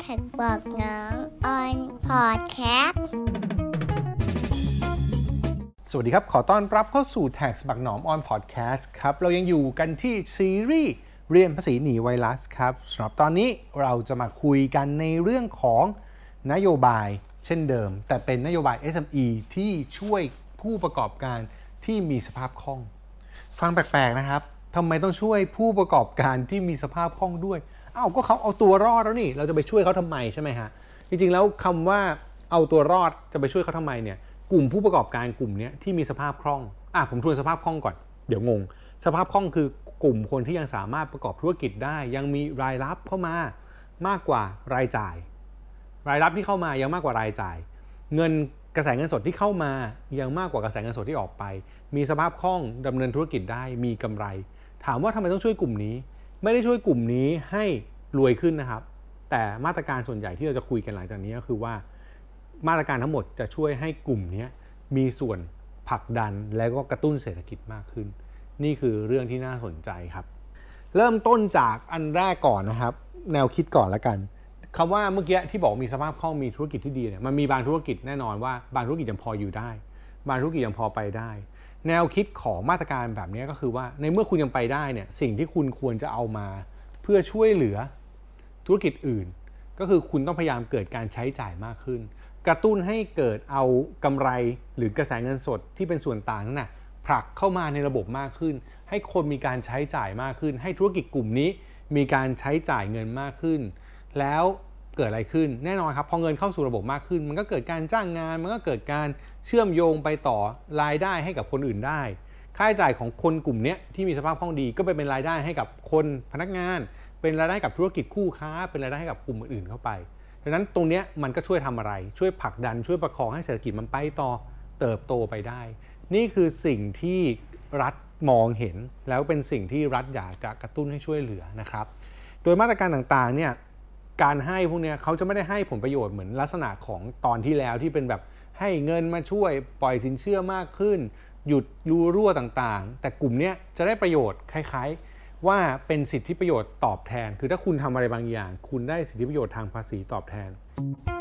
TaxBugnoms on podcastสวัสดีครับ ขอต้อนรับเข้าสู่ TaxBugnoms on podcast ครับ เรายังอยู่กันที่ซีรีส์เรียนภาษีหนีไวรัสครับสำหรับตอนนี้เราจะมาคุยกันในเรื่องของนโยบายเช่นเดิม แต่เป็นนโยบาย SME ที่ช่วยผู้ประกอบการที่มีสภาพคล่อง ฟังแปลกๆนะครับทำไมต้องช่วยผู้ประกอบการที่มีสภาพคล่องด้วย อ้าวก็เขาเอาตัวรอดแล้วนี่ เราจะไปช่วยเขาทำไมใช่ไหมฮะ จริงๆแล้วคำว่าเอาตัวรอดจะไปช่วยเขาทำไมเนี่ย กลุ่มผู้ประกอบการกลุ่มนี้ที่มีสภาพคล่อง อะผมทวนสภาพคล่องก่อน เดี๋ยวงง สภาพคล่องคือกลุ่มคนที่ยังสามารถประกอบธุรกิจได้ ยังมีรายรับเข้ามามากกว่ารายจ่าย รายรับที่เข้ามายังมากกว่ารายจ่าย เงินกระแสเงินสดที่เข้ามายังมากกว่ากระแสเงินสดที่ออกไป มีสภาพคล่องดำเนินธุรกิจได้มีกำไร ถามว่าทำไมต้องช่วยกลุ่มนี้ ไม่ได้ช่วยกลุ่มนี้ให้รวยขึ้นนะครับ แต่มาตรการส่วนใหญ่ที่เราจะคุยกันหลังจากนี้ก็คือว่า มาตรการทั้งหมดจะช่วยให้กลุ่มนี้มีส่วนผลักดันและก็กระตุ้นเศรษฐกิจมากขึ้น นี่คือเรื่องที่น่าสนใจครับ เริ่มต้นจากอันแรกก่อนนะครับ แนวคิดก่อนละกันคำว่าเมื่อกี้ที่บอกมีสภาพคล่องมีธุรกิจที่ดีเนี่ยมันมีบางธุรกิจแน่นอนว่าบางธุรกิจยังพออยู่ได้ บางธุรกิจยังพอไปได้ แนวคิดของมาตรการแบบนี้ก็คือว่าในเมื่อคุณยังไปได้เนี่ยสิ่งที่คุณควรจะเอามา เพื่อช่วยเหลือธุรกิจอื่น ก็คือคุณต้องพยายามเกิดการใช้จ่ายมากขึ้น กระตุ้นให้เกิดเอากำไรหรือกระแสเงินสดที่เป็นส่วนต่างนั้นนะผลักเข้ามาในระบบมากขึ้น ให้คนมีการใช้จ่ายมากขึ้น ให้ธุรกิจกลุ่มนี้มีการใช้จ่ายเงินมากขึ้น แล้วเกิดอะไรขึ้นแน่นอนครับพอเงินเข้าสู่ระบบมากขึ้น มันก็เกิดการจ้างงาน มันก็เกิดการ เชื่อมโยงไปต่อรายได้ให้กับคนอื่นได้ ค่าใช้จ่ายของคนกลุ่มนี้ที่มีสภาพคล่องดีก็ไปเป็นรายได้ให้กับคนพนักงาน เป็นรายได้กับธุรกิจคู่ค้า เป็นรายได้ให้กับกลุ่มอื่นๆเข้าไปดังนั้นตรงนี้มันก็ช่วยทำอะไร ช่วยผลักดันช่วยประคองให้เศรษฐกิจมันไปต่อเติบโตไปได้ นี่คือสิ่งที่รัฐมองเห็นแล้วเป็นสิ่งที่รัฐอยากจะกระตุ้นให้ช่วยเหลือนะครับ โดยมาตรการต่างๆเนี่ยการให้พวกนี้เขาจะไม่ได้ให้ผลประโยชน์เหมือนลักษณะของตอนที่แล้วที่เป็นแบบ ให้เงินมาช่วยปล่อยสินเชื่อมากขึ้น หยุดรูรั่วต่างๆ แต่กลุ่มนี้จะได้ประโยชน์คล้าย ๆ ว่าเป็นสิทธิประโยชน์ตอบแทน คือถ้าคุณทำอะไรบางอย่าง คุณได้สิทธิประโยชน์ทางภาษีตอบแทน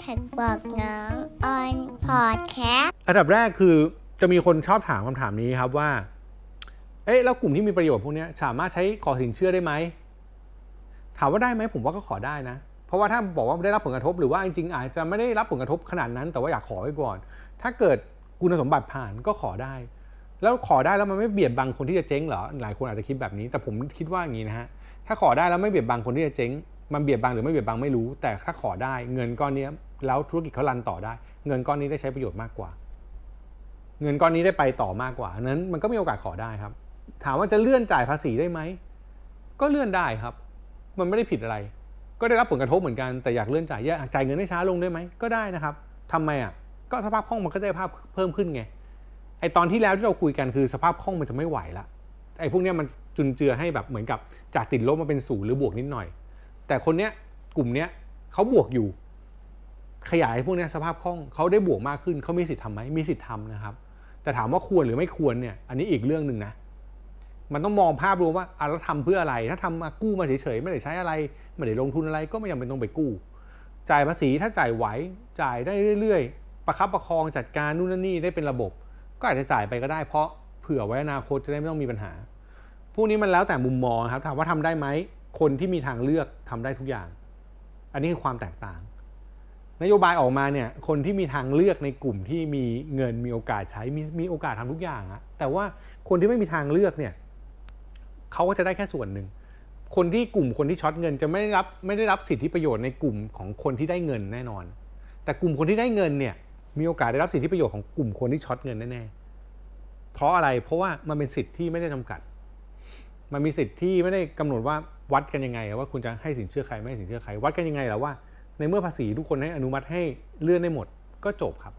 แท็กบอกน้องออนพอดแคสต์อันดับแรกคือจะมีคนชอบถามคำถามนี้ครับว่า เอ๊ะแล้วกลุ่มที่มีประโยชน์พวกนี้สามารถใช้ขอสินเชื่อได้ไหมถามว่าได้ไหมผมว่าก็ขอได้นะ เพราะว่าถ้าบอกว่าได้รับผลกระทบหรือว่าจริงๆอาจจะไม่ได้รับผลกระทบขนาดนั้น แต่ว่าอยากขอไว้ก่อน ถ้าเกิดคุณสมบัติผ่านก็ขอได้ แล้วขอได้แล้วมันไม่เบียดบังคนที่จะเจ๊งเหรอหลายคนอาจจะคิดแบบนี้ แต่ผมคิดว่าอย่างนี้นะฮะถ้าขอได้แล้วไม่เบียดบังคนที่จะเจ๊งมันเบียดบังหรือไม่เบียดบังไม่รู้ แต่ถ้าขอได้ เงินก้อนนี้แล้วธุรกิจเขารันต่อได้ เงินก้อนนี้ได้ใช้ประโยชน์มากกว่า เงินก้อนนี้ได้ไปต่อมากกว่านั้นมันก็มีโอกาสขอได้ครับ ถามว่าจะเลื่อนจ่ายภาษีได้ไหมก็เลื่อนได้ครับ มันไม่ได้ผิดอะไร ก็ได้รับผลกระทบเหมือนกันแต่อยากเลื่อนจ่ายอยากจ่ายเงินให้ช้าลงได้ไหมก็ได้นะครับทำไมอะก็สภาพคล่องมันก็ได้ภาพเพิ่มขึ้นไงไอตอนที่แล้วที่เราคุยกันคือสภาพคล่องมันจะไม่ไหวละไอพวกเนี้ยมันจุนเจือให้แบบเหมือนกับจากติดลบมาเป็นศูนย์หรือบวกนิดหน่อย แต่คนเนี้ยกลุ่มเนี้ยเขาบวกอยู่ ขยายพวกเนี้ยสภาพคล่องเขาได้บวกมากขึ้นเขามีสิทธิ์ทำไหมมีสิทธิ์ทำนะครับ แต่ถามว่าควรหรือไม่ควรเนี่ยอันนี้อีกเรื่องหนึ่งนะ มันต้องมองภาพรวมว่าอะเราทำเพื่ออะไร ถ้าทำมากู้มาเฉยๆไม่ได้ใช้อะไร ไม่ได้ลงทุนอะไรก็ไม่จำเป็นต้องไปกู้ จ่ายภาษีถ้าจ่ายไหวจ่ายได้เรื่อยๆ ประคับประคองจัดการนู่นนั่นนี่ได้เป็นระบบ ก็อาจจะจ่ายไปก็ได้เพราะเผื่อไว้อนาคตจะได้ไม่ต้องมีปัญหา พวกนี้มันแล้วแต่มุมมองครับถามว่าทำได้ไหมคนที่มีทางเลือกทำได้ทุกอย่าง อันนี้คือความแตกต่าง นโยบายออกมาเนี่ยคนที่มีทางเลือกในกลุ่มที่มีเงินมีโอกาสใช้มีมีโอกาสทำทุกอย่างอะแต่ว่าคนที่ไม่มีทางเลือกเนี่ย เขาก็จะได้แค่ส่วนหนึ่ง คนที่กลุ่มคนที่ช็อตเงินจะไม่ได้รับไม่ได้รับสิทธิประโยชน์ในกลุ่มของคนที่ได้เงินแน่นอน แต่กลุ่มคนที่ได้เงินเนี่ยมีโอกาสได้รับสิทธิประโยชน์ของกลุ่มคนที่ช็อตเงินแน่ๆเพราะอะไรเพราะว่ามันเป็นสิทธิที่ไม่ได้จำกัด มันมีสิทธิที่ไม่ได้กำหนดว่าวัดกันยังไงว่าคุณจะให้สินเชื่อใครไม่ให้สินเชื่อใครวัดกันยังไงแล่ะว่า ในเมื่อภาษีทุกคนให้อนุมัติให้เลื่อนได้หมดก็จบครับ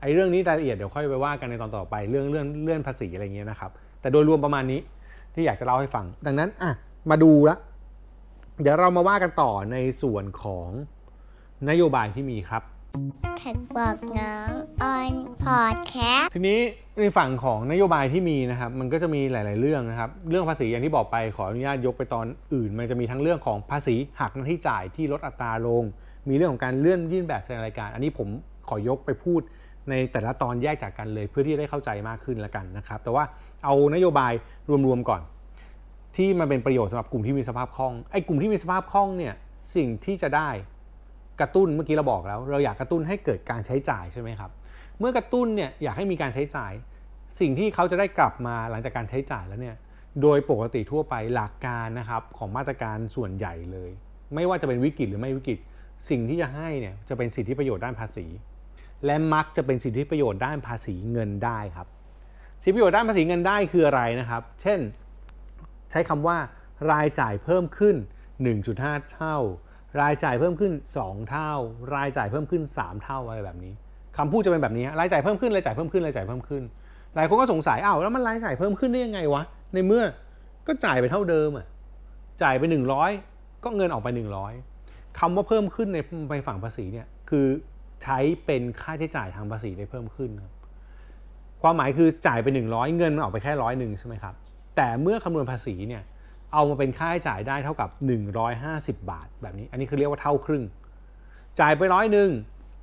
ไอ้เรื่องนี้รายละเอียดเดี๋ยวค่อยไปว่ากันในตอนต่อไปเรื่องเลื่อนเลื่อนภาษีอะไรเงี้ยนะครับ แต่โดยรวมประมาณนี้ ที่อยากจะเล่าให้ฟัง ดังนั้นอะมาดูละเดี๋ยวเรามาว่ากันต่อในส่วนของนโยบายที่มีครับแท็กบอกน้องออนพอดแคสต์ทีนี้ในฝั่งของนโยบายที่มีนะครับ มันก็จะมีหลาย ๆ เรื่องนะครับ เรื่องภาษีอย่างที่บอกไปขออนุญาตยกไปตอนอื่น มันจะมีทั้งเรื่องของภาษีหักหน้าที่จ่ายที่ลดอัตราลง มีเรื่องของการเลื่อนยื่นแบบแสดงรายการ อันนี้ผมขอยกไปพูดในแต่ละตอนแยกจากกันเลย เพื่อที่จะได้เข้าใจมากขึ้นละกันนะครับ แต่ว่า เอานโยบายรวมๆก่อน ที่มันเป็นประโยชน์สำหรับกลุ่มที่มีสภาพคล่องไอ้กลุ่มที่มีสภาพคล่องเนี่ยสิ่งที่จะได้กระตุ้นเมื่อกี้เราบอกแล้ว เราอยากกระตุ้นให้เกิดการใช้จ่ายใช่ไหมครับ เมื่อกระตุ้นเนี่ยอยากให้มีการใช้จ่าย สิ่งที่เขาจะได้กลับมาหลังจากการใช้จ่ายแล้วเนี่ยโดยปกติทั่วไปหลักการนะครับของมาตรการส่วนใหญ่เลย ไม่ว่าจะเป็นวิกฤตหรือไม่วิกฤตสิ่งที่จะให้เนี่ยจะเป็นสิทธิประโยชน์ด้านภาษี และมักจะเป็นสิทธิประโยชน์ด้านภาษีเงินได้ครับ สิทธิประโยชน์ด้านภาษีเงินได้คืออะไรนะครับ เช่น ใช้คำว่ารายจ่ายเพิ่มขึ้น 1.5 เท่า รายจ่ายเพิ่มขึ้น 2 เท่า รายจ่ายเพิ่มขึ้น 3 เท่าอะไรแบบนี้คำพูดจะเป็นแบบนี้ รายจ่ายเพิ่มขึ้น รายจ่ายเพิ่มขึ้น รายจ่ายเพิ่มขึ้น หลายคนก็สงสัยอ้าวแล้วมันรายจ่ายเพิ่มขึ้นได้ยังไงวะ ในเมื่อก็จ่ายไปเท่าเดิมอะ จ่ายไป 100 ก็เงินออกไป 100คำว่าเพิ่มขึ้นในในฝั่งภาษีเนี่ยคือใช้เป็นค่าใช้จ่ายทางภาษีได้เพิ่มขึ้นครับ ความหมายคือจ่ายไป 100 เงินมันออกไปแค่ร้อยหนึ่งใช่ไหมครับ แต่เมื่อคำนวณภาษีเนี่ยเอามาเป็นค่าใช้จ่ายได้เท่ากับ 150 บาท แบบนี้ อันนี้คือเรียกว่าเท่าครึ่ง จ่ายไปร้อยหนึ่ง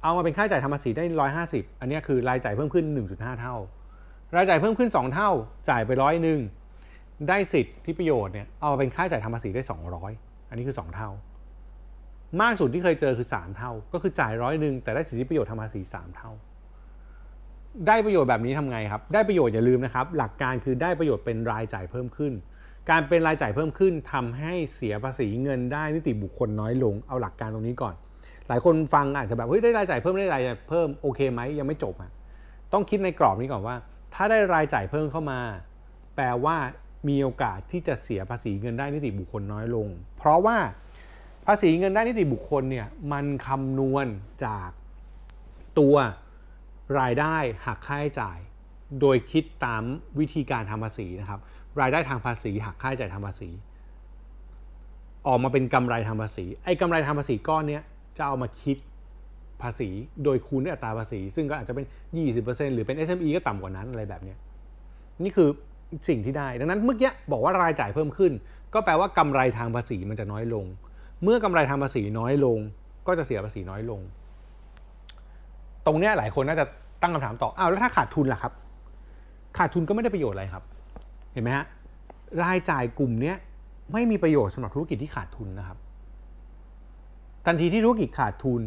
เอามาเป็นค่าใช้จ่ายทำภาษีได้ 150 อันนี้คือรายจ่ายเพิ่มขึ้น 1.5 เท่า รายจ่ายเพิ่มขึ้น 2 เท่า จ่ายไปร้อยหนึ่งได้สิทธิที่ประโยชน์เนี่ยเอามาเป็นค่าใช้จ่ายทำภาษีได้ 200 อันนี้คือ 2 เท่า มากสุดที่เคยเจอคือ 3 เท่า ก็คือจ่ายร้อยหนึ่งแต่ได้สิทธิประโยชน์ทำภาษี 3 เท่า ได้ประโยชน์แบบนี้ทำไงครับ ได้ประโยชน์อย่าลืมนะครับ หลักการคือได้ประโยชน์เป็นรายจ่ายเพิ่มขึ้น การเป็นรายจ่ายเพิ่มขึ้นทำให้เสียภาษีเงินได้นิติบุคคลน้อยลง เอาหลักการตรงนี้ก่อน หลายคนฟังอาจจะแบบเฮ้ยได้รายจ่ายเพิ่มได้รายจ่ายเพิ่มโอเคไหมยังไม่จบอะต้องคิดในกรอบนี้ก่อนว่า ถ้าได้รายจ่ายเพิ่มเข้ามา แปลว่ามีโอกาสที่จะเสียภาษีเงินได้นิติบุคคลน้อยลง เพราะว่าภาษีเงินได้นิติบุคคลเนี่ยมันคำนวณจากตัว รายได้หักค่าใช้จ่าย โดยคิดตามวิธีการทำภาษีนะครับ รายได้ทางภาษีหักค่าใช้จ่ายทางภาษี ออกมาเป็นกำไรทางภาษี ไอ้กำไรทางภาษีก้อนเนี้ยจะเอามาคิดภาษีโดยคูณด้วยอัตราภาษี ซึ่งก็อาจจะเป็น 20%หรือเป็น SME ก็ต่ำกว่านั้นอะไรแบบเนี้ยนี่คือสิ่งที่ได้ ดังนั้นเมื่อกี้บอกว่ารายจ่ายเพิ่มขึ้น ก็แปลว่ากำไรทางภาษีมันจะน้อยลง เมื่อกำไรทางภาษีน้อยลง ก็จะเสียภาษีน้อยลง ตรงเนี้ยหลายคนน่าจะตั้งคำถามต่ออ้าวแล้วถ้าขาดทุนล่ะครับ ขาดทุนก็ไม่ได้ประโยชน์อะไรครับ เห็นไหมฮะรายจ่ายกลุ่มเนี้ยไม่มีประโยชน์สำหรับธุรกิจที่ขาดทุนนะครับ ทันทีที่ธุรกิจขาดทุน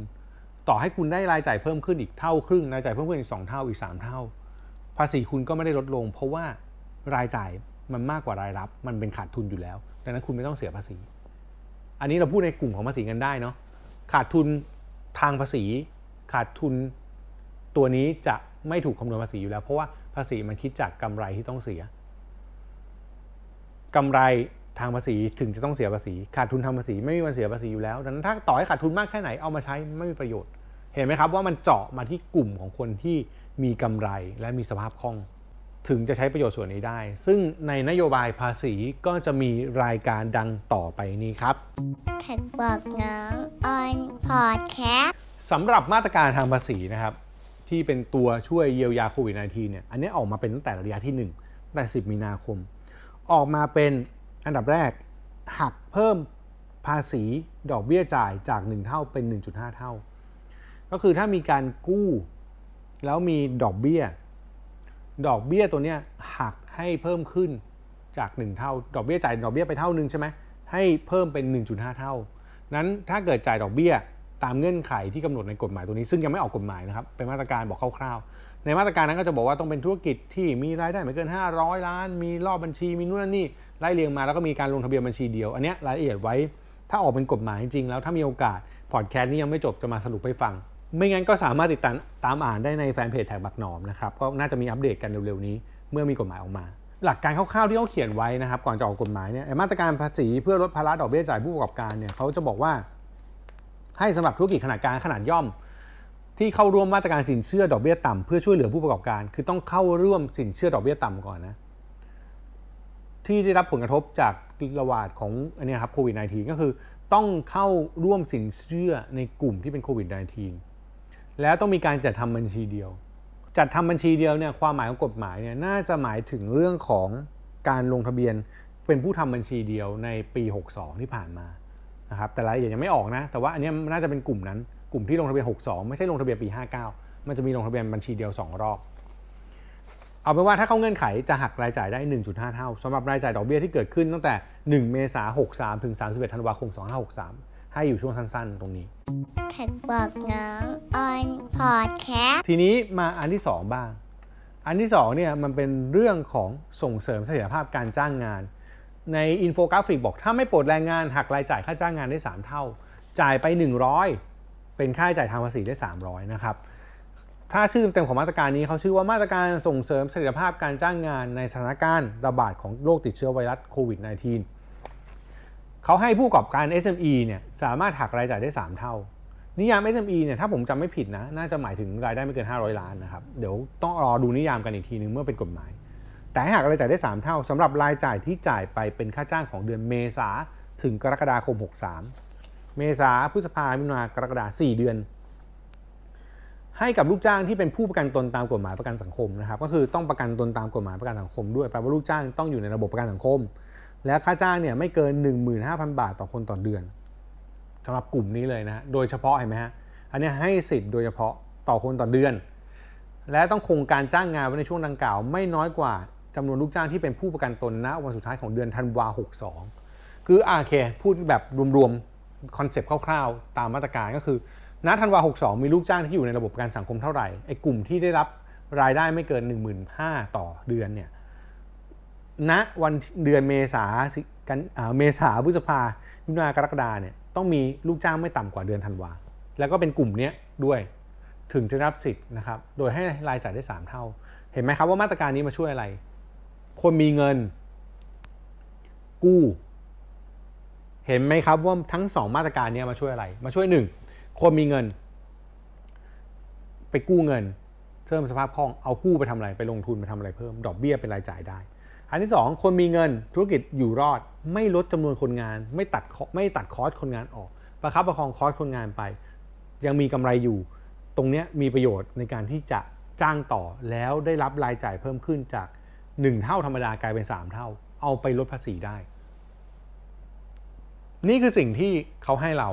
ต่อให้คุณได้รายจ่ายเพิ่มขึ้นอีกเท่าครึ่งรายจ่ายเพิ่มขึ้นอีกสองเท่าอีกสามเท่า ภาษีคุณก็ไม่ได้ลดลง เพราะว่ารายจ่ายมันมากกว่ารายรับ มันเป็นขาดทุนอยู่แล้ว ดังนั้นคุณไม่ต้องเสียภาษี อันนี้เราพูดในกลุ่มของภาษีเงินได้เนาะขาดทุนทางภาษี ขาดทุน ตัวนี้จะไม่ถูกคำนวณภาษีอยู่แล้ว เพราะว่าภาษีมันคิดจากกำไรที่ต้องเสียกำไรทางภาษีถึงจะต้องเสียภาษี ขาดทุนทางภาษีไม่มีวันเสียภาษีอยู่แล้วดังนั้นถ้าต่อให้ขาดทุนมากแค่ไหนเอามาใช้ไม่มีประโยชน์ เห็นไหมครับว่ามันเจาะมาที่กลุ่มของคนที่มีกำไรและมีสภาพคล่อง ถึงจะใช้ประโยชน์ส่วนนี้ได้ ซึ่งในนโยบายภาษีก็จะมีรายการดังต่อไปนี้ครับแท็กบอกน้องออนพอดแคสต์สำหรับมาตรการทางภาษีนะครับ ที่เป็นตัวช่วยเยียวยาโควิด -19 เนี่ยอันนี้ออกมาเป็นตั้งแต่ระยะที่1ตั้งแต่ 10 มีนาคม ออกมาเป็นอันดับแรกหักเพิ่มภาษีดอกเบี้ยจ่ายจาก 1 เท่าเป็น 1.5 เท่า ก็คือถ้ามีการกู้แล้วมีดอกเบี้ย ดอกเบี้ยตัวเนี้ยหักให้เพิ่มขึ้นจาก 1 เท่า ดอกเบี้ยจ่ายดอกเบี้ยไปเท่านึงใช่ไหมให้เพิ่มเป็น 1.5 เท่า นั้นถ้าเกิดจ่ายดอกเบี้ย ตามเงื่อนไขที่กำหนดในกฎหมายตัวนี้ ซึ่งยังไม่ออกกฎหมายนะครับ เป็นมาตรการบอกคร่าวๆ ในมาตรการนั้นก็จะบอกว่าต้องเป็นธุรกิจที่มีรายได้ไม่เกิน 500 ล้าน มีรอบบัญชี มีนู่นนี่ไล่เรียงมาแล้วก็มีการลงทะเบียนบัญชีเดียว อันนี้รายละเอียดไว้ ถ้าออกเป็นกฎหมายจริงแล้วถ้ามีโอกาสพอดแคสต์นี้ยังไม่จบจะมาสรุปให้ฟัง ไม่งั้นก็สามารถติดตามตามอ่านได้ในแฟนเพจแท็กบักหนอมนะครับก็น่าจะมีอัปเดตกันเร็วๆนี้ เมื่อมีกฎหมายออกมา หลักการคร่าวๆที่เขาเขียนไว้นะครับก่อนจะออกกฎหมายเนี่ยมาตรการภาษีเพื่อลดภาระดอกเบี้ยจ่ายผู้ประกอบการเนี่ยเขาจะบอกว่า ให้สำหรับธุรกิจขนาดกลางขนาดย่อม ที่เข้าร่วมมาตรการสินเชื่อดอกเบี้ยต่ำเพื่อช่วยเหลือผู้ประกอบการ คือต้องเข้าร่วมสินเชื่อดอกเบี้ยต่ำก่อนนะที่ได้รับผลกระทบจากระบาดของอันนี้ครับโควิด -19 ก็คือต้องเข้าร่วมสินเชื่อในกลุ่มที่เป็นโควิด -19 แล้วต้องมีการจัดทำบัญชีเดียว จัดทำบัญชีเดียวเนี่ยความหมายของกฎหมายเนี่ยน่าจะหมายถึงเรื่องของการลงทะเบียนเป็นผู้ทำบัญชีเดียวในปี 62 ที่ผ่านมา นะครับแต่รายละเอียดยังไม่ออกนะ แต่ว่าอันนี้น่าจะเป็นกลุ่มนั้น กลุ่มที่ลงทะเบียน 62 ไม่ใช่ลงทะเบียนปี 59 มันจะมีลงทะเบียนบัญชีเดียว 2 รอบ เอาเป็นว่าถ้าเข้าเงื่อนไขจะหักรายจ่ายได้ 1.5 เท่าสำหรับรายจ่ายดอกเบี้ยที่เกิดขึ้นตั้งแต่ 1 เมษายน 63 ถึง 31 ธันวาคม 2563 ให้อยู่ช่วงสั้นๆ ตรงนี้TaxBugnoms on podcastทีนี้มาอันที่ 2 บ้าง อันที่2เนี่ยมันเป็นเรื่องของส่งเสริมเสถียรภาพการจ้างงาน ในอินโฟกราฟิกบอกถ้าไม่ปลดแรงงานหักรายจ่ายค่าจ้างงานได้ 3 เท่า จ่ายไป 100 เป็นค่าใช้จ่ายทางภาษีได้ 300 นะครับ ถ้าชื่อเต็มของมาตรการนี้เขาชื่อว่ามาตรการส่งเสริมเสถียรภาพการจ้างงานในสถานการณ์ระบาดของโรคติดเชื้อไวรัสโควิด -19 เขาให้ผู้ประกอบการ SME เนี่ยสามารถหักรายจ่ายได้ 3 เท่า นิยาม SME เนี่ยถ้าผมจำไม่ผิดนะ น่าจะหมายถึงรายได้ไม่เกิน 500 ล้านนะครับ เดี๋ยวต้องรอดูนิยามกันอีกทีนึงเมื่อเป็นกฎหมาย แต่ห้หักรายจ่ายได้ 3 เท่าสำหรับรายจ่ายที่จ่ายไปเป็นค่าจ้างของเดือนเมษาถึงกรกฎาคม 63 เมษาพฤษภาคมมิถุนากรกฎาคม4เดือน ให้กับลูกจ้างที่เป็นผู้ประกันตนตามกฎหมายประกันสังคมนะครับ ก็คือต้องประกันตนตามกฎหมายประกันสังคมด้วยแปลว่าลูกจ้างต้องอยู่ในระบบประกันสังคม และค่าจ้างเนี่ยไม่เกิน 15,000 บาทต่อคนต่อเดือนสำหรับกลุ่มนี้เลยนะโดยเฉพาะเห็นไหมฮะอันนี้ให้สิทธิ์โดยเฉพาะต่อคนต่อเดือน และต้องคงการจ้างงานไว้ในช่วงดังกล่าวไม่น้อยกว่า จำนวนลูกจ้างที่เป็นผู้ประกันตนณวันสุดท้ายของเดือนธันวา62คืออ่าโอเค พูดแบบรวมๆ concept คร่าวๆ ตามมาตรการก็คือณธันวา62มีลูกจ้างที่อยู่ในระบบประกันสังคมเท่าไหร่ไอ้กลุ่มที่ได้รับรายได้ไม่เกิน 15,000ต่อเดือนเนี่ยณวันเดือนเมษากันเมษาพฤษภามิถุนากรกฎาเนี่ยต้องมีลูกจ้างไม่ต่ำกว่าเดือนธันวา แล้วก็เป็นกลุ่มเนี้ยด้วยถึงจะรับสิทธิ์นะครับ โดยให้รายจ่ายได้ 3 เท่า เห็นไหมครับว่ามาตรการนี้มาช่วยอะไร คนมีเงิน กู้ เห็นไหมครับว่าทั้ง 2 มาตรการนี้มาช่วยอะไร มาช่วย 1 คนมีเงิน ไปกู้เงินเพิ่มสภาพคล่องเอากู้ไปทำอะไรไปลงทุนไปทำอะไรเพิ่ม ดอกเบี้ยเป็นรายจ่ายได้ อันที่ 2 คนมีเงินธุรกิจอยู่รอด ไม่ลดจำนวนคนงาน ไม่ตัดไม่ตัดคอสคนงานออกประคับประคองคอสคนงานไป ยังมีกำไรอยู่ตรงนี้มีประโยชน์ในการที่จะจ้างต่อแล้วได้รับรายจ่ายเพิ่มขึ้นจาก 1 เท่าธรรมดากลายเป็น 3 เท่า เอาไปลดภาษีได้ นี่คือสิ่งที่เขาให้เรา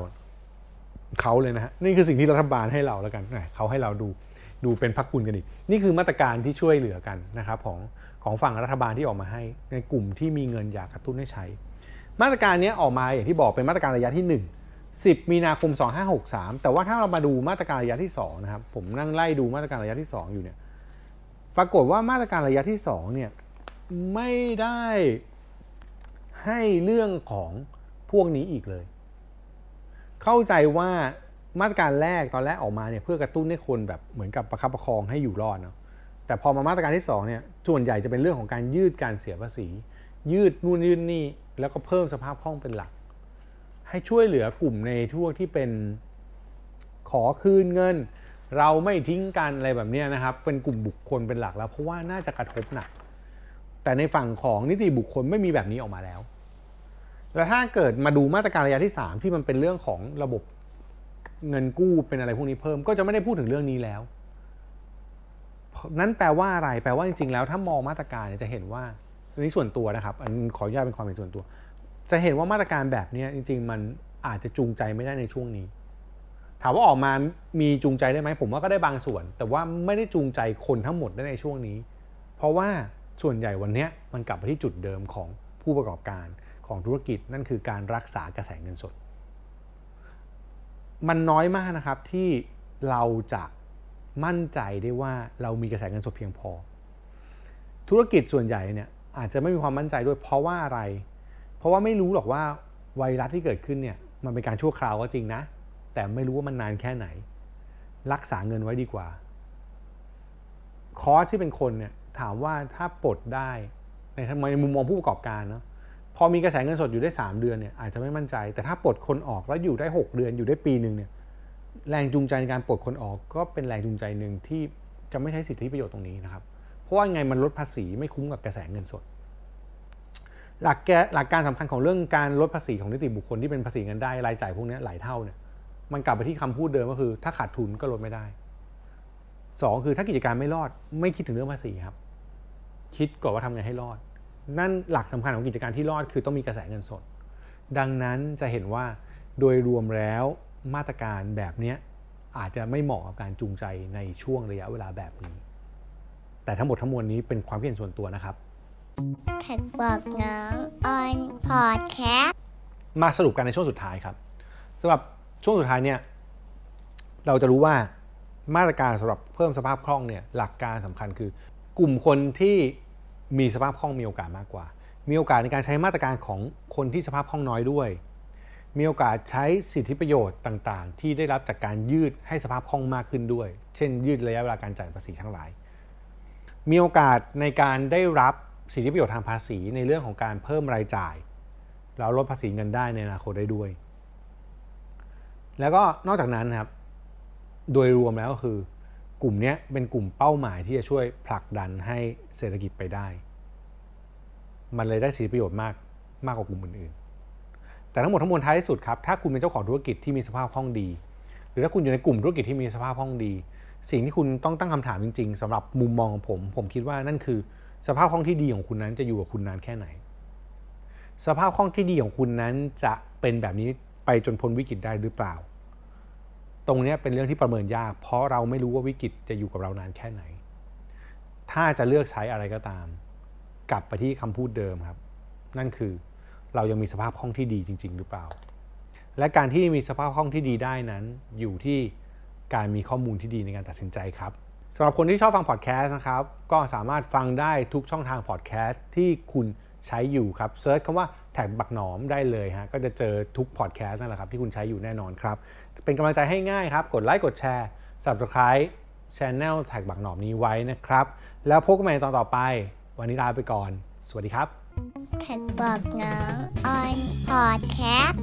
เขาเลยนะฮะนี่คือสิ่งที่รัฐบาลให้เราแล้วกันเขาให้เราดูดูเป็นพักคุณกันอีก นี่คือมาตรการที่ช่วยเหลือกันนะครับของของฝั่งรัฐบาลที่ออกมาให้ในกลุ่มที่มีเงินอยากกระตุ้นให้ใช้ มาตรการนี้ออกมาอย่างที่บอกเป็นมาตรการระยะที่ 1 10 มีนาคม 2563 แต่ว่าถ้าเรามาดูมาตรการระยะที่2นะครับผมนั่งไล่ดูมาตรการระยะที่ 2 อยู่เนี่ย ปรากฏว่ามาตรการระยะที่2เนี่ยไม่ได้ให้เรื่องของพวกนี้อีกเลย เข้าใจว่ามาตรการแรกตอนแรกออกมาเนี่ยเพื่อกระตุ้นให้คนแบบเหมือนกับประคับประคองให้อยู่รอดเนาะแต่พอมามาตรการที่2เนี่ยส่วนใหญ่จะเป็นเรื่องของการยืดการเสียภาษี ยืดนู่นยืดนี่แล้วก็เพิ่มสภาพคล่องเป็นหลัก ให้ช่วยเหลือกลุ่มในทั่วที่เป็นขอคืนเงิน เราไม่ทิ้งกันอะไรแบบนี้นะครับ เป็นกลุ่มบุคคลเป็นหลักแล้วเพราะว่าน่าจะกระทบหนัก แต่ในฝั่งของนิติบุคคลไม่มีแบบนี้ออกมาแล้ว แล้วถ้าเกิดมาดูมาตรการระยะที่ 3 ที่มันเป็นเรื่องของระบบเงินกู้เป็นอะไรพวกนี้เพิ่ม ก็จะไม่ได้พูดถึงเรื่องนี้แล้ว นั้นแปลว่าอะไร แปลว่าจริงๆแล้วถ้ามองมาตรการจะเห็นว่าอันนี้ส่วนตัวนะครับ อันขออนุญาตเป็นความเป็นส่วนตัว จะเห็นว่ามาตรการแบบนี้จริง ๆ มันอาจจะจูงใจไม่ได้ในช่วงนี้ ถามว่าออกมามีจูงใจได้ไหมผมว่าก็ได้บางส่วน แต่ว่าไม่ได้จูงใจคนทั้งหมดได้ในช่วงนี้ เพราะว่าส่วนใหญ่วันนี้มันกลับไปที่จุดเดิมของผู้ประกอบการของธุรกิจนั่นคือการรักษากระแสเงินสด มันน้อยมากนะครับที่เราจะมั่นใจได้ว่าเรามีกระแสเงินสดเพียงพอ ธุรกิจส่วนใหญ่เนี่ยอาจจะไม่มีความมั่นใจด้วยเพราะว่าอะไร เพราะว่าไม่รู้หรอกว่าไวรัสที่เกิดขึ้นเนี่ยมันเป็นการชั่วคราวก็จริงนะ แต่ไม่รู้ว่ามันนานแค่ไหน รักษาเงินไว้ดีกว่า คอสที่เป็นคนเนี่ยถามว่าถ้าปลดได้ในในมุมมองผู้ประกอบการเนาะพอมีกระแสเงินสดอยู่ได้ 3 เดือนเนี่ยอาจจะไม่มั่นใจ แต่ถ้าปลดคนออกแล้วอยู่ได้ 6 เดือนอยู่ได้ปีหนึ่งเนี่ยแรงจูงใจในการปลดคนออกก็เป็นแรงจูงใจหนึ่งที่จะไม่ใช้สิทธิประโยชน์ตรงนี้นะครับ เพราะว่าไงมันลดภาษีไม่คุ้มกับกระแสเงินสด หลักแกหลักการสำคัญของเรื่องการลดภาษีของนิติบุคคลที่เป็นภาษีเงินได้รายจ่ายพวกนี้หลายเท่าเนี่ย มันกลับไปที่คำพูดเดิมก็คือ ถ้าขาดทุนก็ลดไม่ได้สองคือถ้ากิจการไม่รอด ไม่คิดถึงเรื่องภาษีครับ คิดก่อนว่าทำไงให้รอด นั่นหลักสำคัญของกิจการที่รอดคือต้องมีกระแสเงินสด ดังนั้นจะเห็นว่าโดยรวมแล้วมาตรการแบบเนี้ยอาจจะไม่เหมาะกับการจูงใจในช่วงระยะเวลาแบบนี้ แต่ทั้งหมดทั้งมวลนี้เป็นความคิดเห็นส่วนตัวนะครับแท็กบอกน้องออนพอดแคสต์มาสรุปกันในช่วงสุดท้ายครับสำหรับ ช่วงสุดท้ายเนี่ยเราจะรู้ว่ามาตรการสำหรับเพิ่มสภาพคล่องเนี่ยหลักการสำคัญคือ กลุ่มคนที่มีสภาพคล่องมีโอกาสมากกว่า มีโอกาสในการใช้มาตรการของคนที่สภาพคล่องน้อยด้วย มีโอกาสใช้สิทธิประโยชน์ต่างๆ ที่ได้รับจากการยืดให้สภาพคล่องมากขึ้นด้วย เช่น ยืดระยะเวลาการจ่ายภาษีทั้งหลาย มีโอกาสในการได้รับสิทธิประโยชน์ทางภาษีในเรื่องของการเพิ่มรายจ่าย แล้วลดภาษีเงินได้ในอนาคตได้ด้วย แล้วก็นอกจากนั้นครับ โดยรวมแล้วก็คือกลุ่มนี้เป็นกลุ่มเป้าหมายที่จะช่วยผลักดันให้เศรษฐกิจไปได้ มันเลยได้สิทธิประโยชน์มากมากกว่ากลุ่มอื่นๆ แต่ทั้งหมดทั้งมวลท้ายที่สุดครับ ถ้าคุณเป็นเจ้าของธุรกิจที่มีสภาพคล่องดี หรือถ้าคุณอยู่ในกลุ่มธุรกิจที่มีสภาพคล่องดี สิ่งที่คุณต้องตั้งคำถามจริง ๆสำหรับมุมมองของผม ผมคิดว่านั่นคือ สภาพคล่องที่ดีของคุณนั้นจะอยู่กับคุณนานแค่ไหน สภาพคล่องที่ดีของคุณนั้นจะเป็นแบบนี้ ไปจนพ้นวิกฤตได้หรือเปล่า ตรงนี้เป็นเรื่องที่ประเมินยาก เพราะเราไม่รู้ว่าวิกฤตจะอยู่กับเรานานแค่ไหน ถ้าจะเลือกใช้อะไรก็ตาม กลับไปที่คำพูดเดิมครับ นั่นคือเรายังมีสภาพคล่องที่ดีจริง ๆ หรือเปล่า และการที่มีสภาพคล่องที่ดีได้นั้น อยู่ที่การมีข้อมูลที่ดีในการตัดสินใจครับสำหรับคนที่ชอบฟังพอดแคสต์นะครับ ก็สามารถฟังได้ทุกช่องทางพอดแคสต์ที่คุณใช้อยู่ครับ search คำว่า TaxBugnoms ได้เลยฮะก็จะเจอทุกพอดแคสต์นั่นแหละครับที่คุณใช้อยู่แน่นอนครับ เป็นกำลังใจให้ง่ายครับ กดไลค์กดแชร์ Subscribe Channel TaxBugnoms นี้ไว้นะครับ แล้วพบกันใหม่ตอนต่อไป วันนี้ลาไปก่อน สวัสดีครับแท็กบักน้อมออนพอดแคส